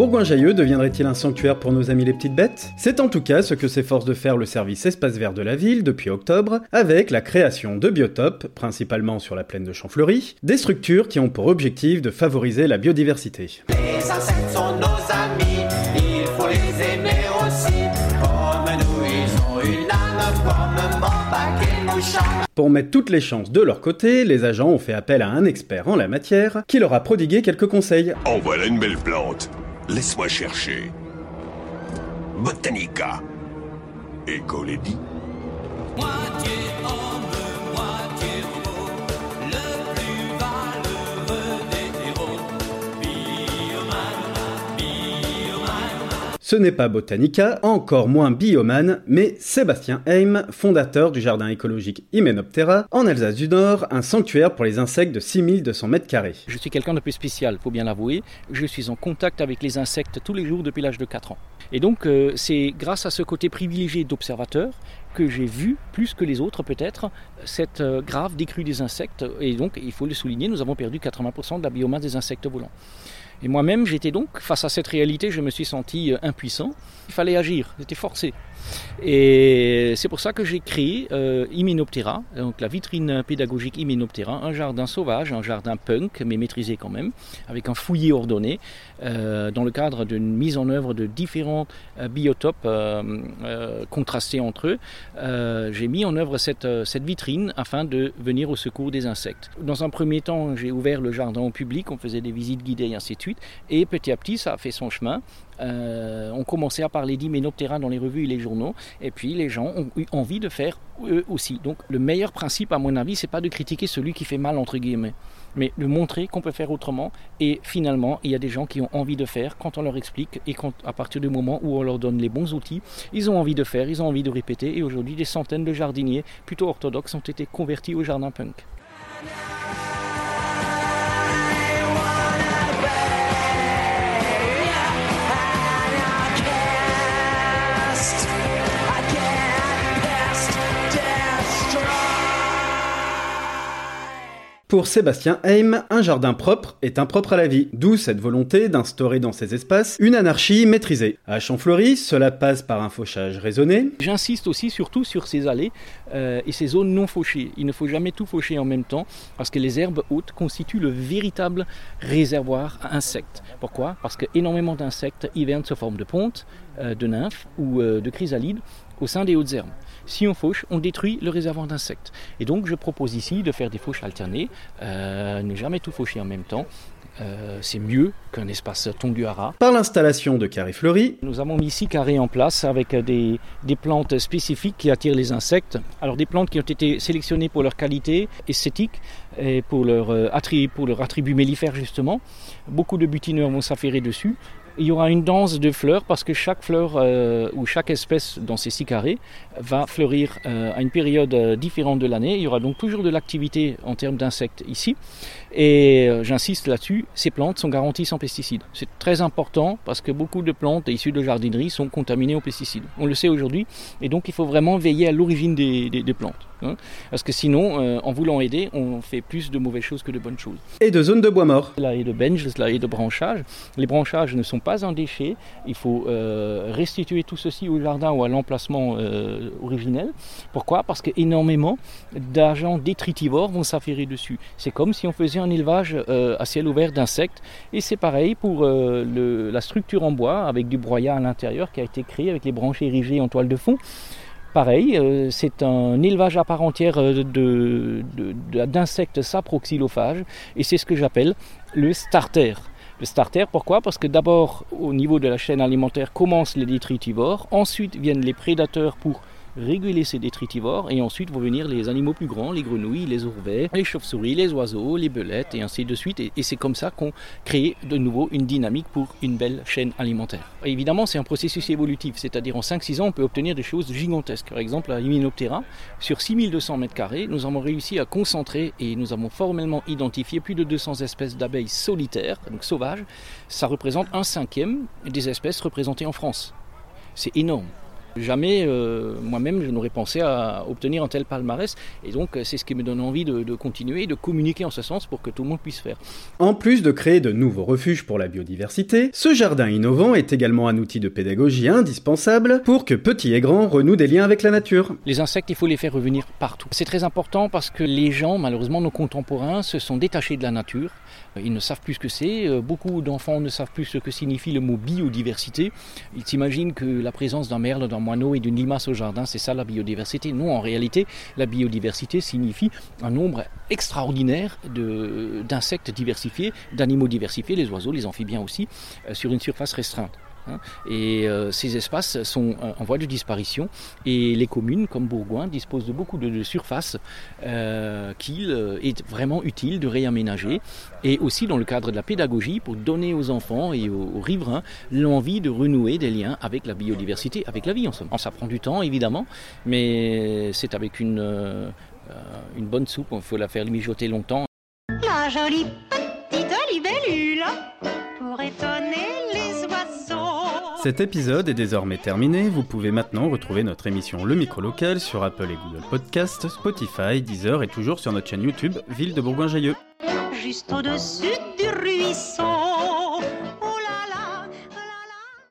Bourgoin-Jailleux deviendrait-il un sanctuaire pour nos amis les petites bêtes? C'est en tout cas ce que s'efforce de faire le service espace vert de la ville depuis octobre, avec la création de biotopes, principalement sur la plaine de Champfleury, des structures qui ont pour objectif de favoriser la biodiversité. Les insectes sont nos amis, il faut les aimer aussi. Comme nous, ils ont une âme comme. Pour mettre toutes les chances de leur côté, les agents ont fait appel à un expert en la matière qui leur a prodigué quelques conseils. En voilà une belle plante. Laisse-moi chercher. Botanica. Moitié homme, Ce n'est pas Botanica, encore moins Bioman, mais Sébastien Heim, fondateur du jardin écologique Hymenoptera, en Alsace du Nord, un sanctuaire pour les insectes de 6200 mètres carrés. Je suis quelqu'un de peu spécial, faut bien l'avouer. Je suis en contact avec les insectes tous les jours depuis l'âge de 4 ans. Et donc, euh, c'est grâce à ce côté privilégié d'observateur que j'ai vu, plus que les autres peut-être, cette euh, grave décrue des insectes. Et donc, il faut le souligner, nous avons perdu 80% de la biomasse des insectes volants. Et moi-même, j'étais donc, face à cette réalité, je me suis senti euh, impuissant. Il fallait agir, j'étais forcé. Et c'est pour ça que j'ai créé euh, Hymenoptera, donc la vitrine pédagogique Hymenoptera, un jardin sauvage, un jardin punk, mais maîtrisé quand même, avec un fouillis ordonné, euh, dans le cadre d'une mise en œuvre de différents euh, biotopes contrastés entre eux. J'ai mis en œuvre cette, cette vitrine afin de venir au secours des insectes. Dans un premier temps, j'ai ouvert le jardin au public, on faisait des visites guidées et ainsi de suite, et petit à petit, ça a fait son chemin. Euh, on commençait à parler d'hyménoptéra dans les revues et les journaux, et puis les gens ont eu envie de faire eux aussi. Donc le meilleur principe, à mon avis, c'est pas de critiquer celui qui fait mal entre guillemets, mais de montrer qu'on peut faire autrement. Et finalement, il y a des gens qui ont envie de faire quand on leur explique et quand, à partir du moment où on leur donne les bons outils, ils ont envie de faire, ils ont envie de répéter. Et aujourd'hui, des centaines de jardiniers plutôt orthodoxes ont été convertis au jardin punk. Pour Sébastien Heim, un jardin propre est impropre à la vie, d'où cette volonté d'instaurer dans ces espaces une anarchie maîtrisée. À Champfleury, cela passe par un fauchage raisonné, J'insiste aussi surtout sur ces allées euh, et ces zones non fauchées. Il ne faut jamais tout faucher en même temps parce que les herbes hautes constituent le véritable réservoir à insectes. Pourquoi? Parce que énormément d'insectes hivernent sous forme de pontes, euh, de nymphes ou euh, de chrysalides au sein des hautes herbes. Si on fauche, on détruit le réservoir d'insectes. Et donc je propose ici de faire des fauches alternées, euh, ne jamais tout faucher en même temps. Euh, c'est mieux qu'un espace tondu à ras. par l'installation de carrés fleuris, Nous avons mis six carrés en place avec des, des plantes spécifiques qui attirent les insectes. Alors des plantes qui ont été sélectionnées pour leur qualité esthétique et pour leur, euh, attri- pour leur attribut mellifère justement. Beaucoup de butineurs vont s'affairer dessus. Il y aura une danse de fleurs parce que chaque fleur euh, ou chaque espèce dans ces six carrés va fleurir euh, à une période euh, différente de l'année. Il y aura donc toujours de l'activité en termes d'insectes ici. Et j'insiste là-dessus, ces plantes sont garanties sans pesticides. C'est très important parce que beaucoup de plantes issues de jardinerie sont contaminées aux pesticides. On le sait aujourd'hui et donc il faut vraiment veiller à l'origine des plantes. Hein. Parce que sinon, euh, en voulant aider, on fait plus de mauvaises choses que de bonnes choses. et de zones de bois mort. La haie de bench, la haie de branchage. Les branchages ne sont pas un déchet. Il faut euh, restituer tout ceci au jardin ou à l'emplacement euh, originel. Pourquoi? Parce qu'énormément d'agents détritivores vont s'affairer dessus. C'est comme si on faisait un élevage euh, à ciel ouvert d'insectes. Et c'est pareil pour le- la structure en bois avec du broyat à l'intérieur qui a été créé avec les branches érigées en toile de fond. Pareil, euh, c'est un élevage à part entière euh, d'insectes saproxylophages et c'est ce que j'appelle le starter. Le starter, pourquoi? Parce que d'abord, au niveau de la chaîne alimentaire, commencent les détritivores, ensuite viennent les prédateurs pour réguler ces détritivores, et ensuite vont venir les animaux plus grands, les grenouilles, les ourvets, les chauves-souris, les oiseaux, les belettes, et ainsi de suite. Et, c'est comme ça qu'on crée de nouveau une dynamique pour une belle chaîne alimentaire. Évidemment, c'est un processus évolutif, c'est-à-dire en 5-6 ans, on peut obtenir des choses gigantesques. Par exemple, à Hymenoptera, sur 6200 mètres carrés, nous avons réussi à concentrer et nous avons formellement identifié plus de 200 espèces d'abeilles solitaires, donc sauvages. Ça représente un cinquième des espèces représentées en France. C'est énorme. Jamais euh, moi-même je n'aurais pensé à obtenir un tel palmarès et donc c'est ce qui me donne envie de, de continuer, de communiquer en ce sens pour que tout le monde puisse faire. En plus de créer de nouveaux refuges pour la biodiversité, ce jardin innovant est également un outil de pédagogie indispensable pour que petits et grands renouent des liens avec la nature. Les insectes, il faut les faire revenir partout. C'est très important parce que les gens, malheureusement nos contemporains, se sont détachés de la nature. Ils ne savent plus ce que c'est. Euh, Beaucoup d'enfants ne savent plus ce que signifie le mot biodiversité. Ils s'imaginent que la présence d'un merle, d'un moineau et d'une limace au jardin, c'est ça la biodiversité. Non, en réalité, la biodiversité signifie un nombre extraordinaire d'insectes diversifiés, d'animaux diversifiés, les oiseaux, les amphibiens aussi, euh, sur une surface restreinte. Hein. Et euh, ces espaces sont en voie de disparition et les communes comme Bourgoin disposent de beaucoup de, surfaces euh, qu'il euh, est vraiment utile de réaménager et aussi dans le cadre de la pédagogie pour donner aux enfants et aux, riverains l'envie de renouer des liens avec la biodiversité, avec la vie en somme. Ça prend du temps évidemment, mais c'est avec une, bonne soupe, il faut la faire mijoter longtemps. La jolie petite libellule pour étonner. Cet épisode est désormais terminé, vous pouvez maintenant retrouver notre émission Le Micro Local sur Apple et Google Podcast, Spotify, Deezer et toujours sur notre chaîne YouTube Ville de Bourgoin-Jallieu. Juste au-dessus du ruisseau.